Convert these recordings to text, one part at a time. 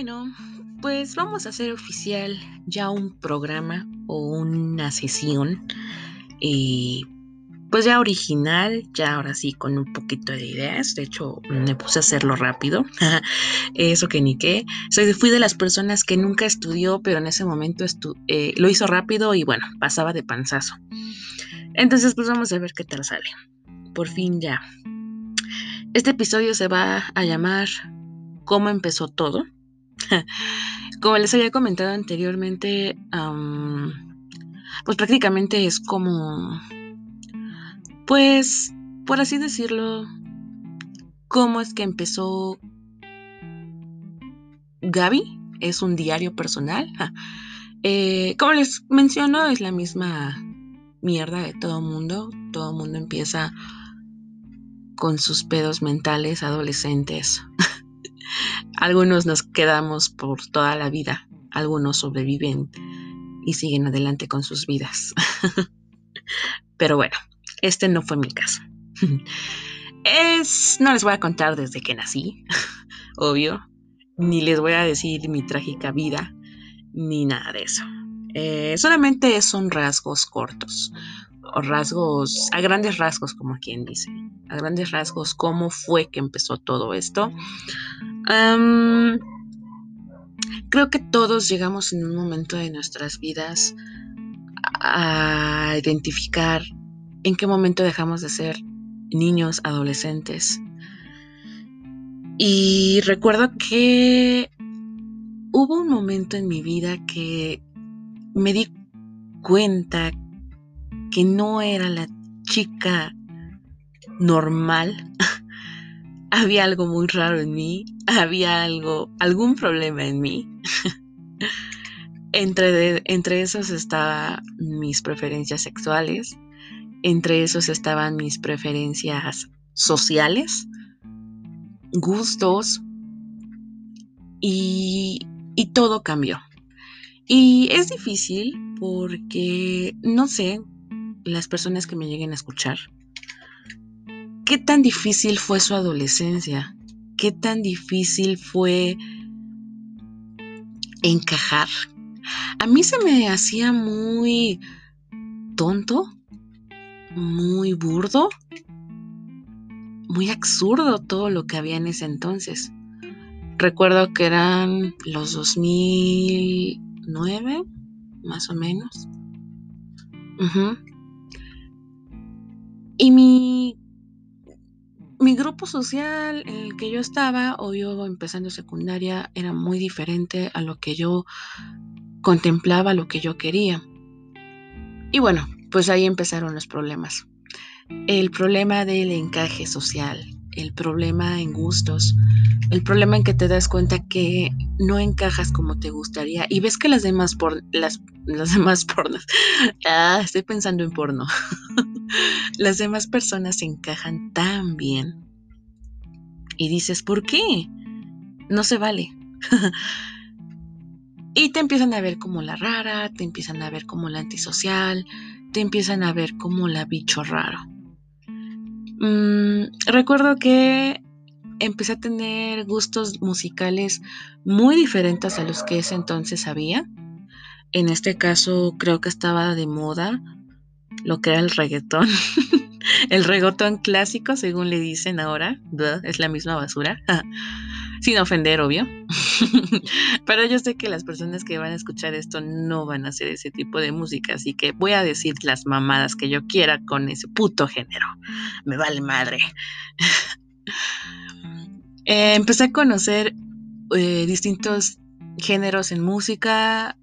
Bueno, pues vamos a hacer oficial ya un programa o una sesión. Y pues ya original, ya ahora sí con un poquito de ideas. De hecho, me puse a hacerlo rápido. Eso que ni qué. Soy, fui de las personas que nunca estudió, pero en ese momento eh, lo hizo rápido y bueno, pasaba de panzazo. Entonces, pues vamos a ver qué tal sale. Por fin ya. Este episodio se va a llamar ¿Cómo empezó todo? Como les había comentado anteriormente, pues prácticamente es como, pues, por así decirlo, cómo es que empezó Gaby. Es un diario personal. Eh, como les menciono, es la misma mierda de todo mundo. Todo mundo empieza con sus pedos mentales adolescentes. Algunos nos quedamos por toda la vida, algunos sobreviven y siguen adelante con sus vidas. Pero bueno, este no fue mi caso. Es, no les voy a contar desde que nací, obvio, ni les voy a decir mi trágica vida, ni nada de eso. Eh, solamente son rasgos cortos, o rasgos, a grandes rasgos, como quien dice, a grandes rasgos, cómo fue que empezó todo esto creo que todos llegamos en un momento de nuestras vidas a identificar en qué momento dejamos de ser niños, adolescentes. Y recuerdo que hubo un momento en mi vida que me di cuenta que no era la chica normal había algo muy raro en mí, había algo, algún problema en mí. entre, entre esos estaban mis preferencias sexuales, entre esos estaban mis preferencias sociales, gustos y, y todo cambió. Y es difícil porque, no sé, las personas que me lleguen a escuchar, ¿Qué tan difícil fue su adolescencia? ¿Qué tan difícil fue encajar? A mí se me hacía muy tonto, muy burdo, muy absurdo todo lo que había en ese entonces. Recuerdo que eran los 2009, más o menos. Y mi mi grupo social en el que yo estaba, o yo empezando secundaria, era muy diferente a lo que yo contemplaba, lo que yo quería. Y bueno, pues ahí empezaron los problemas. El problema del encaje social, el problema en gustos, el problema en que te das cuenta que no encajas como te gustaría y ves que las demás por las, las demás pornos, ah, estoy pensando en porno, las demás personas encajan tan bien y dices, ¿por qué? No se vale. y te empiezan a ver como la rara, te empiezan a ver como la antisocial, te empiezan a ver como la bicho raro. Mm, recuerdo que empecé a tener gustos musicales muy diferentes a los que ese entonces había. En este caso creo que estaba de moda lo que era el reggaetón. el reggaetón clásico, según le dicen ahora. es la misma basura. Sin ofender, obvio. Pero yo sé que las personas que van a escuchar esto no van a hacer ese tipo de música, así que voy a decir las mamadas que yo quiera con ese puto género. Me vale madre. Eh, empecé a conocer eh, distintos géneros en música.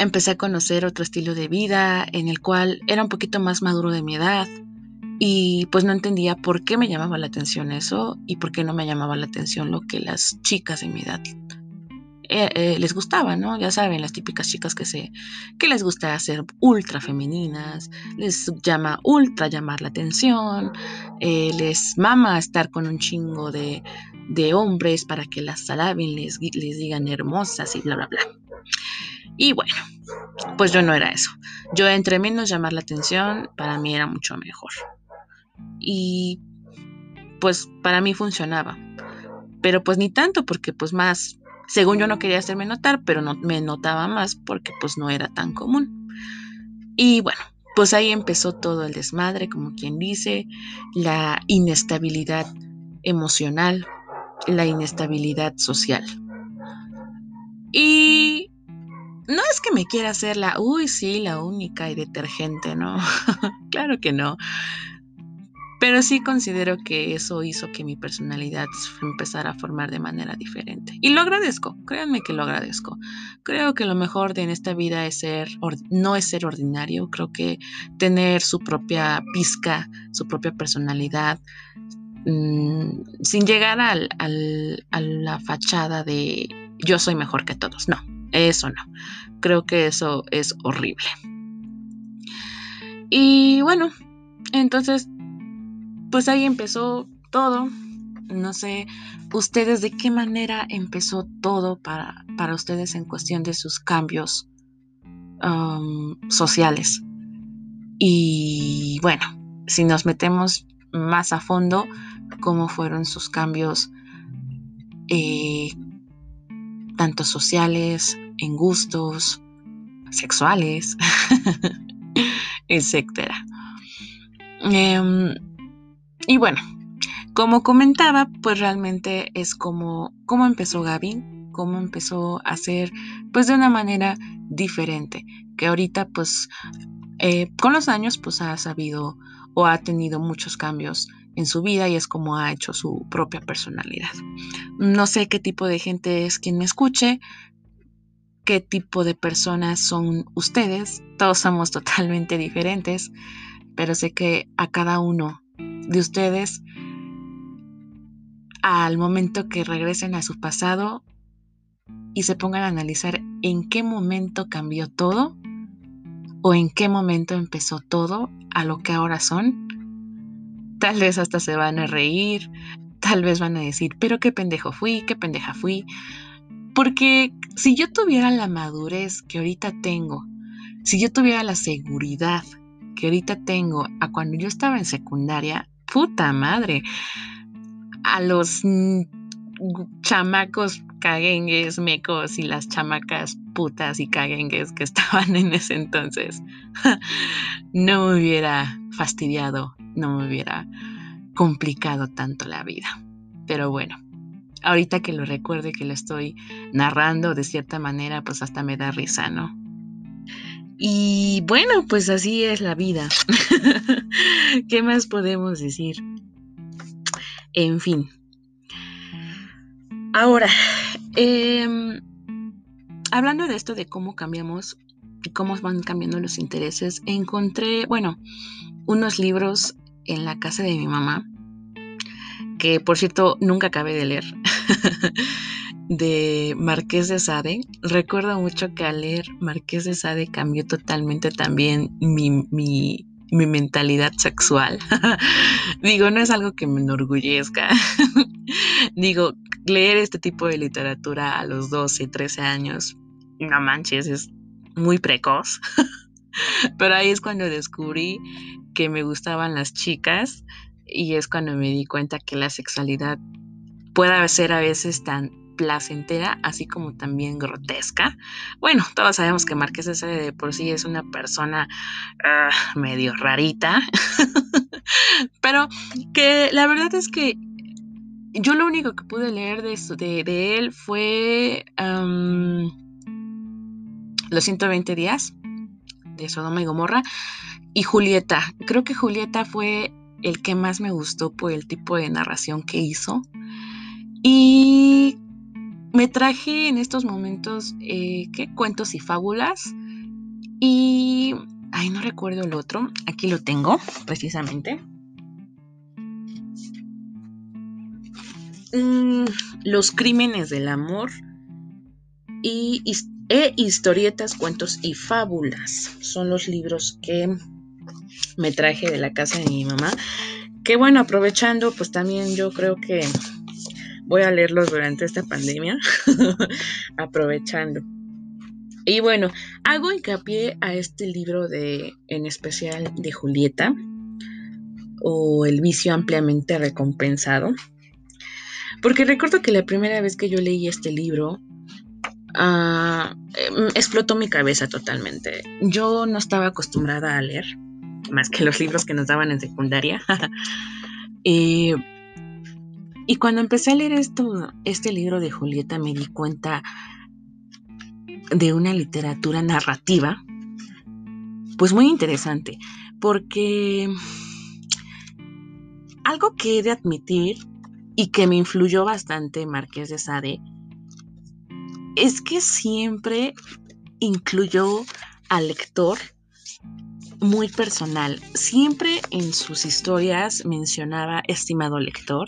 Empecé a conocer otro estilo de vida en el cual era un poquito más maduro de mi edad. Y pues no entendía por qué me llamaba la atención eso y por qué no me llamaba la atención lo que las chicas de mi edad eh, eh, les gustaba, ¿no? Ya saben, las típicas chicas que se, que les gusta ser ultra femeninas, les llama ultra llamar la atención, eh, les mama estar con un chingo de, de hombres para que las alaben, les, les digan hermosas y bla, bla, bla. Y bueno, pues yo no era eso. Yo entre menos llamar la atención, para mí era mucho mejor y pues para mí funcionaba. pero pues ni tanto porque pues más, según yo no quería hacerme notar, pero no, me notaba más porque pues no era tan común. Y bueno, pues ahí empezó todo el desmadre, como quien dice, la inestabilidad emocional, la inestabilidad social. Y no es que me quiera hacer la, uy, sí, la única y detergente, ¿no? claro que no. Pero sí considero que eso hizo que mi personalidad empezara a formar de manera diferente. Y lo agradezco, créanme que lo agradezco. Creo que lo mejor de en esta vida es ser, no es ser ordinario, creo que tener su propia pizca, su propia personalidad, mm, sin llegar al, a la fachada de yo soy mejor que todos. No, eso no. Creo que eso es horrible. Y bueno, entonces pues ahí empezó todo. No sé, ustedes de qué manera empezó todo para, para ustedes en cuestión de sus cambios um, sociales. Y bueno, si nos metemos más a fondo, cómo fueron sus cambios eh, tanto sociales, en gustos, sexuales, etcétera. Em, y bueno, como comentaba, pues realmente es como, como empezó Gaby, cómo empezó a ser pues de una manera diferente, que ahorita pues eh, con los años pues ha sabido o ha tenido muchos cambios en su vida y es como ha hecho su propia personalidad. No sé qué tipo de gente es quien me escuche, qué tipo de personas son ustedes, todos somos totalmente diferentes, pero sé que a cada uno de ustedes al momento que regresen a su pasado y se pongan a analizar en qué momento cambió todo o en qué momento empezó todo a lo que ahora son. Tal vez hasta se van a reír, tal vez van a decir, pero qué pendejo fui, qué pendeja fui. Porque si yo tuviera la madurez que ahorita tengo, si yo tuviera la seguridad que ahorita tengo a cuando yo estaba en secundaria, puta madre, a los chamacos caguengues, mecos y las chamacas putas y caguengues que estaban en ese entonces, no me hubiera fastidiado, no me hubiera complicado tanto la vida. Pero bueno, ahorita que lo recuerde que lo estoy narrando de cierta manera, pues hasta me da risa, ¿no? Y bueno, pues así es la vida. ¿Qué más podemos decir? En fin. Ahora, em, hablando de esto de cómo cambiamos y cómo van cambiando los intereses, encontré, bueno, unos libros en la casa de mi mamá, que por cierto nunca acabé de leer. de Marqués de Sade. Recuerdo mucho que al leer Marqués de Sade cambió totalmente también mi, mi, mentalidad sexual. Digo, no es algo que me enorgullezca. Digo, leer este tipo de literatura a los 12, 13 años, no manches, es muy precoz. Pero ahí es cuando descubrí que me gustaban las chicas y es cuando me di cuenta que la sexualidad puede ser a veces tan placentera, así como también grotesca. Bueno, todos sabemos que Marqués de Sade de por sí es una persona ah, medio rarita, pero que la verdad es que yo lo único que pude leer de, de, él fue Los 120 días de Sodoma y Gomorra y Julieta. Creo que Julieta fue el que más me gustó por el tipo de narración que hizo. Y me traje en estos momentos, eh, ¿qué? Cuentos y fábulas. Y... Ay, no recuerdo el otro. Aquí lo tengo, precisamente. Mm, los crímenes del amor y, e historietas, cuentos y fábulas. Son los libros que me traje de la casa de mi mamá. Que bueno, aprovechando, pues también yo creo que voy a leerlos durante esta pandemia, aprovechando. Y bueno, hago hincapié a este libro de, en especial de Julieta, o El vicio ampliamente recompensado, Porque recuerdo que la primera vez que yo leí este libro, uh, explotó mi cabeza totalmente. Yo no estaba acostumbrada a leer, más que los libros que nos daban en secundaria. y, y, cuando empecé a leer esto, este libro de Julieta me di cuenta de una literatura narrativa, pues muy interesante, porque algo que he de admitir y que me influyó bastante Marqués de Sade es que siempre incluyó al lector muy personal. Siempre en sus historias mencionaba estimado lector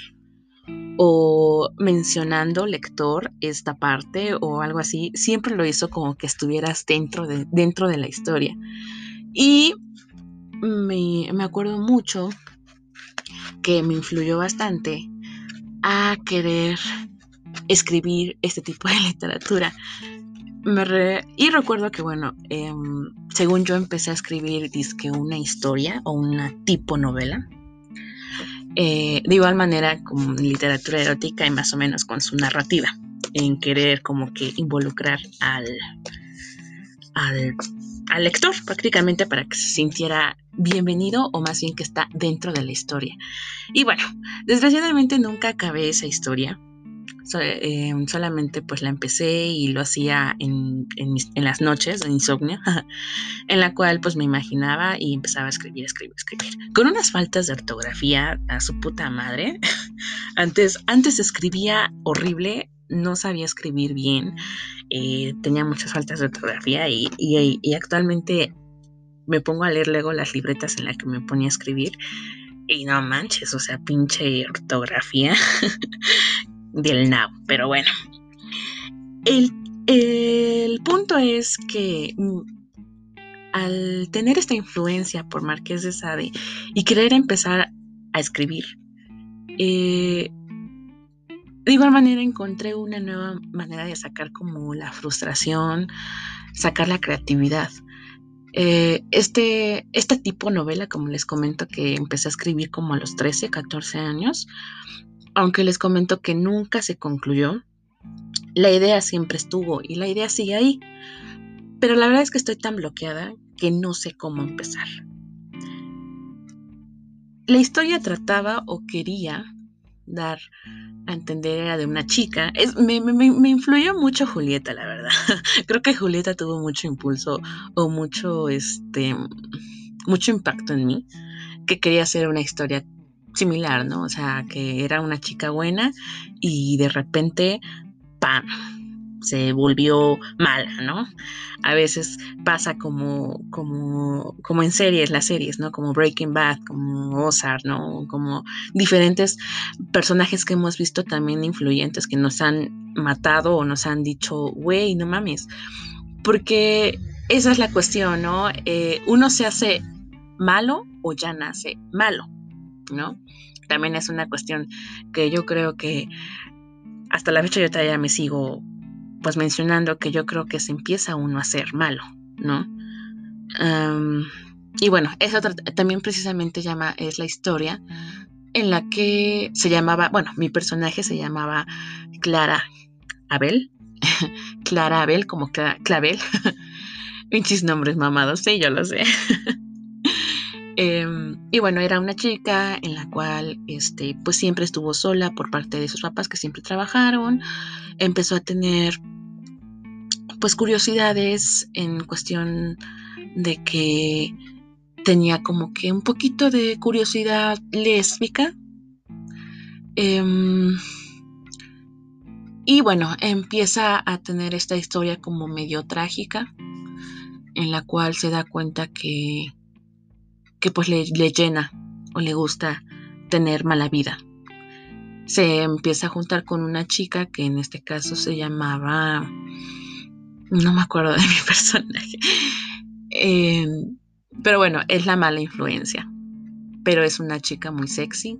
o mencionando lector esta parte o algo así. Siempre lo hizo como que estuvieras dentro de, dentro de la historia. Y me, me acuerdo mucho que me influyó bastante a querer escribir este tipo de literatura. y recuerdo que, bueno, em, según yo empecé a escribir disque una historia o una tipo novela. Eh, de igual manera como literatura erótica y más o menos con su narrativa, en querer como que involucrar al, al, al lector prácticamente para que se sintiera bienvenido o más bien que está dentro de la historia. Y bueno, desgraciadamente nunca acabé esa historia. Em, solamente pues la empecé y lo hacía en, las noches de insomnio, en la cual pues me imaginaba y empezaba a escribir, escribir, escribir. Con unas faltas de ortografía a su puta madre. antes, antes escribía horrible, no sabía escribir bien, eh, tenía muchas faltas de ortografía y, y actualmente me pongo a leer luego las libretas en las que me ponía a escribir y no manches, o sea, pinche ortografía del nabo. Pero bueno, el, el punto es que mm, al tener esta influencia por Marqués de Sade y querer empezar a escribir, eh, de igual manera encontré una nueva manera de sacar como la frustración, sacar la creatividad. Eh, este, este tipo de novela, como les comento, que empecé a escribir como a los 13, 14 años, aunque les comento que nunca se concluyó, la idea siempre estuvo y la idea sigue ahí. Pero la verdad es que estoy tan bloqueada que no sé cómo empezar. La historia trataba o quería dar a entender era de una chica. Es, me, me, influyó mucho Julieta, la verdad. Creo que Julieta tuvo mucho impulso o mucho, este, mucho impacto en mí, que quería hacer una historia similar, ¿no? O sea, que era una chica buena y de repente, ¡pam! Se volvió mala, ¿no? A veces pasa como, como, como en series, las series, ¿no? Como Breaking Bad, como Ozark, ¿no? Como diferentes personajes que hemos visto también influyentes que nos han matado o nos han dicho, güey, no mames. Porque esa es la cuestión, ¿no? Eh, uno se hace malo o ya nace malo, ¿no? También es una cuestión que yo creo que hasta la fecha yo todavía me sigo pues mencionando que yo creo que se empieza uno a ser malo, ¿no? y bueno, eso también precisamente llama, es la historia en la que se llamaba, bueno, mi personaje se llamaba Clara Abel, Clara Abel como Clavel, pinches nombres mamados, sí, yo lo sé. Em, y bueno, era una chica en la cual, este, pues siempre estuvo sola por parte de sus papás que siempre trabajaron. Empezó a tener pues curiosidades en cuestión de que tenía como que un poquito de curiosidad lésbica. Em, y bueno, empieza a tener esta historia como medio trágica, en la cual se da cuenta que, que pues le, le llena o le gusta tener mala vida. Se empieza a juntar con una chica que en este caso se llamaba no me acuerdo de mi personaje. Eh, pero bueno, es la mala influencia. Pero es una chica muy sexy,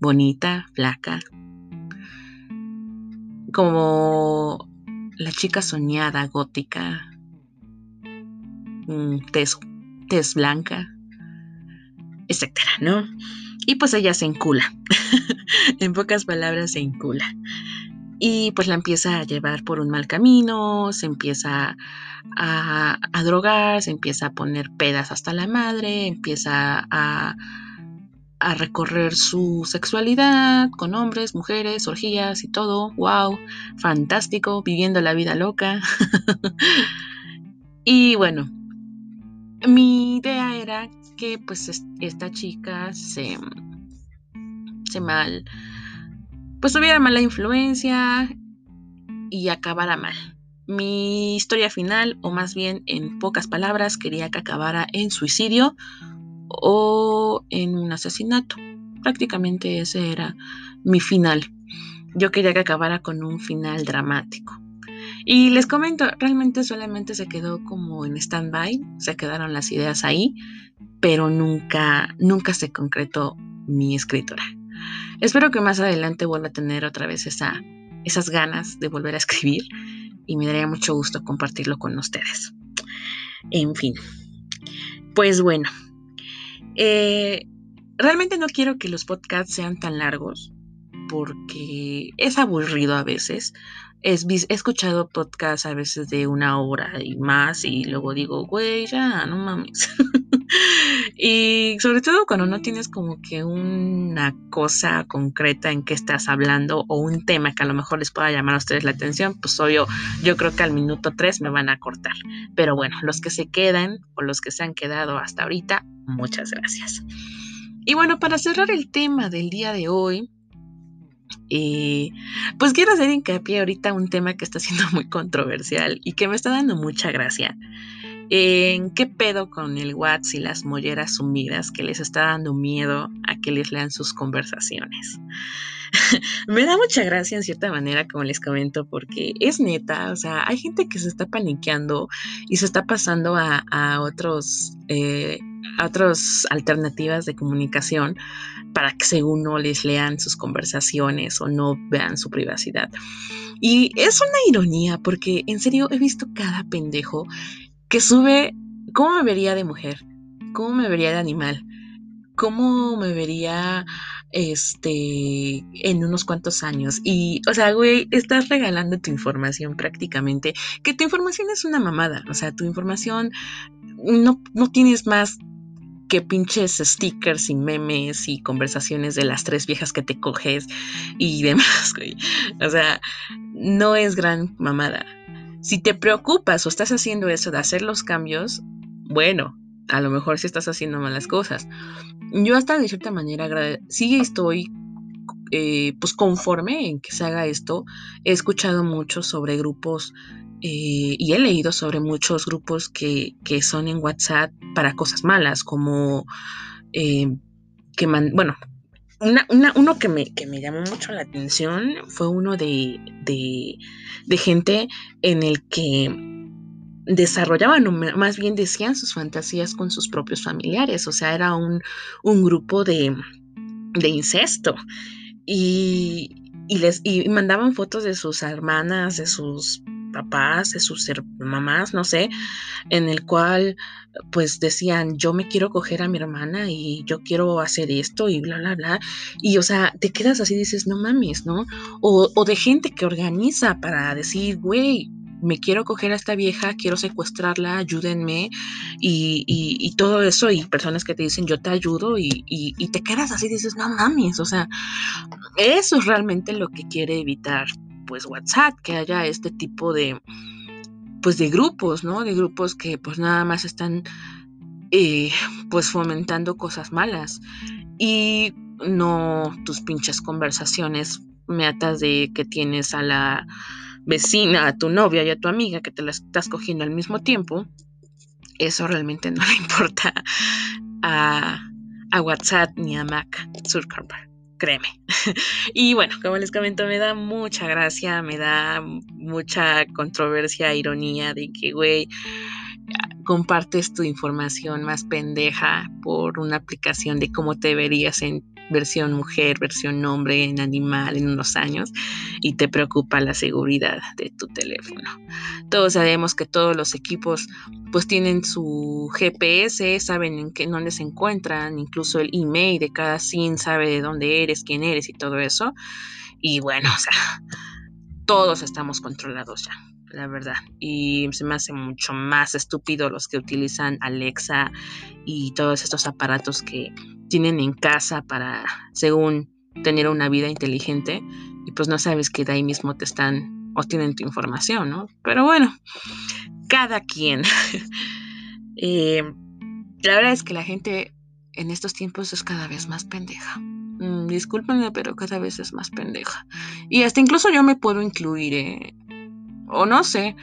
bonita, flaca. Como la chica soñada, gótica. Tez, tez blanca, etcétera, ¿no? Y pues ella se encula. en pocas palabras, se encula. Y pues la empieza a llevar por un mal camino, se empieza a, drogar, se empieza a poner pedas hasta la madre, empieza a, a recorrer su sexualidad con hombres, mujeres, orgías y todo. ¡Wow! Fantástico, viviendo la vida loca. y bueno, mi idea era que pues esta chica se, se mal, pues tuviera mala influencia y acabara mal. Mi historia final, o más bien en pocas palabras, quería que acabara en suicidio o en un asesinato. Prácticamente ese era mi final. Yo quería que acabara con un final dramático. Y les comento, realmente solamente se quedó como en stand-by, se quedaron las ideas ahí, pero nunca, nunca se concretó mi escritura. Espero que más adelante vuelva a tener otra vez esa, esas ganas de volver a escribir y me daría mucho gusto compartirlo con ustedes. En fin, pues bueno, eh, realmente no quiero que los podcasts sean tan largos porque es aburrido a veces. He escuchado podcasts a veces de una hora y más y luego digo, güey, ya, no mames. y sobre todo cuando no tienes como que una cosa concreta en que estás hablando o un tema que a lo mejor les pueda llamar a ustedes la atención, pues obvio, yo creo que al minuto tres me van a cortar. Pero bueno, los que se quedan o los que se han quedado hasta ahorita, muchas gracias. Y bueno, para cerrar el tema del día de hoy, y pues quiero hacer hincapié ahorita un tema que está siendo muy controversial y que me está dando mucha gracia. ¿En qué pedo con el WhatsApp y las molleras sumidas que les está dando miedo a que les lean sus conversaciones? me da mucha gracia en cierta manera, como les comento, porque es neta, o sea, hay gente que se está paniqueando y se está pasando a, otros, eh, a otras alternativas de comunicación para que según no les lean sus conversaciones o no vean su privacidad. Y es una ironía porque en serio he visto cada pendejo que sube cómo me vería de mujer, cómo me vería de animal, cómo me vería este en unos cuantos años y o sea güey estás regalando tu información prácticamente que tu información es una mamada o sea tu información no, no tienes más que pinches stickers y memes y conversaciones de las tres viejas que te coges y demás, güey. O sea, no es gran mamada. Si te preocupas o estás haciendo eso de hacer los cambios, bueno, a lo mejor sí estás haciendo malas cosas. Yo hasta de cierta manera sí estoy eh, pues conforme en que se haga esto. He escuchado mucho sobre grupos eh, y he leído sobre muchos grupos que, son en WhatsApp para cosas malas, como eh, que, bueno, uno que me, que me, llamó mucho la atención fue uno de, de, gente en el que desarrollaban, o más bien decían sus fantasías con sus propios familiares, o sea, era un, un grupo de, de incesto. Y, y les y mandaban fotos de sus hermanas, de sus papás, de sus mamás, no sé, en el cual pues decían, yo me quiero coger a mi hermana y yo quiero hacer esto y bla, bla, bla. Y o sea, te quedas así dices, no mames, ¿no? O, o de gente que organiza para decir, güey, me quiero coger a esta vieja, quiero secuestrarla, ayúdenme y, y, todo eso y personas que te dicen yo te ayudo y, y, te quedas así dices, no mames, o sea, eso es realmente lo que quiere evitar pues WhatsApp, que haya este tipo de, pues de grupos, ¿no? De grupos que pues nada más están eh, pues fomentando cosas malas y no tus pinches conversaciones meatas de que tienes a la vecina, a tu novia y a tu amiga que te la estás cogiendo al mismo tiempo, eso realmente no le importa a, a WhatsApp ni a Mac Zuckerberg créeme. y bueno, como les comento, me da mucha gracia, me da mucha controversia, ironía de que, güey, compartes tu información más pendeja por una aplicación de cómo te verías en versión mujer, versión hombre, en animal en unos años y te preocupa la seguridad de tu teléfono. Todos sabemos que todos los equipos pues tienen su GPS, saben en qué dónde se encuentran, incluso el email de cada SIM sabe de dónde eres, quién eres y todo eso. Y bueno, o sea, todos estamos controlados ya la verdad. Y se me hace mucho más estúpido los que utilizan Alexa y todos estos aparatos que tienen en casa para, según, tener una vida inteligente y pues no sabes que de ahí mismo te están o tienen tu información, ¿no? Pero bueno, cada quien. Eh, la verdad es que la gente en estos tiempos es cada vez más pendeja. Mm, discúlpenme, pero cada vez es más pendeja. Y hasta incluso yo me puedo incluir, ¿eh? o no sé,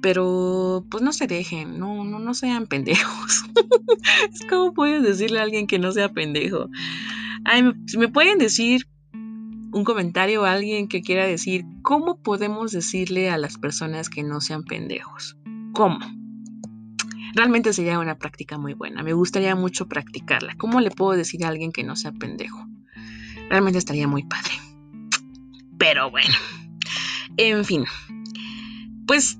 pero pues no se dejen, no, no, no sean pendejos. es como puedes decirle a alguien que no sea pendejo. Ay, si me pueden decir un comentario a alguien que quiera decir, ¿cómo podemos decirle a las personas que no sean pendejos? ¿Cómo? Realmente sería una práctica muy buena. Me gustaría mucho practicarla. ¿Cómo le puedo decir a alguien que no sea pendejo? Realmente estaría muy padre. Pero bueno. En fin, pues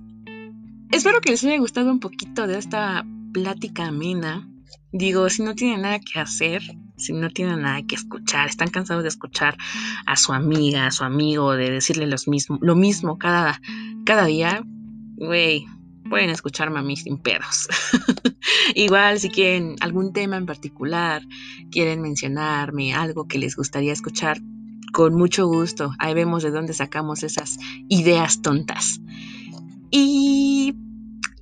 espero que les haya gustado un poquito de esta plática amena. Digo, si no tienen nada que hacer, si no tienen nada que escuchar, están cansados de escuchar a su amiga, a su amigo, de decirle los mismo, lo mismo cada, cada día, güey, pueden escucharme a mí sin pedos. Igual si quieren algún tema en particular, quieren mencionarme algo que les gustaría escuchar, con mucho gusto. Ahí vemos de dónde sacamos esas ideas tontas. Y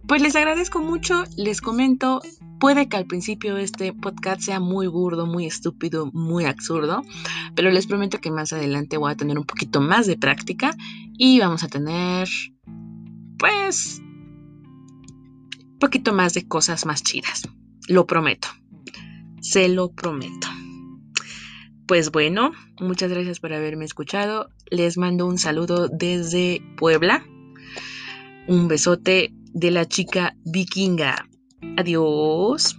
pues les agradezco mucho, les comento, puede que al principio este podcast sea muy burdo, muy estúpido, muy absurdo, pero les prometo que más adelante voy a tener un poquito más de práctica y vamos a tener pues un poquito más de cosas más chidas. Lo prometo. Se lo prometo. Pues bueno, muchas gracias por haberme escuchado. Les mando un saludo desde Puebla. Un besote de la chica vikinga. Adiós.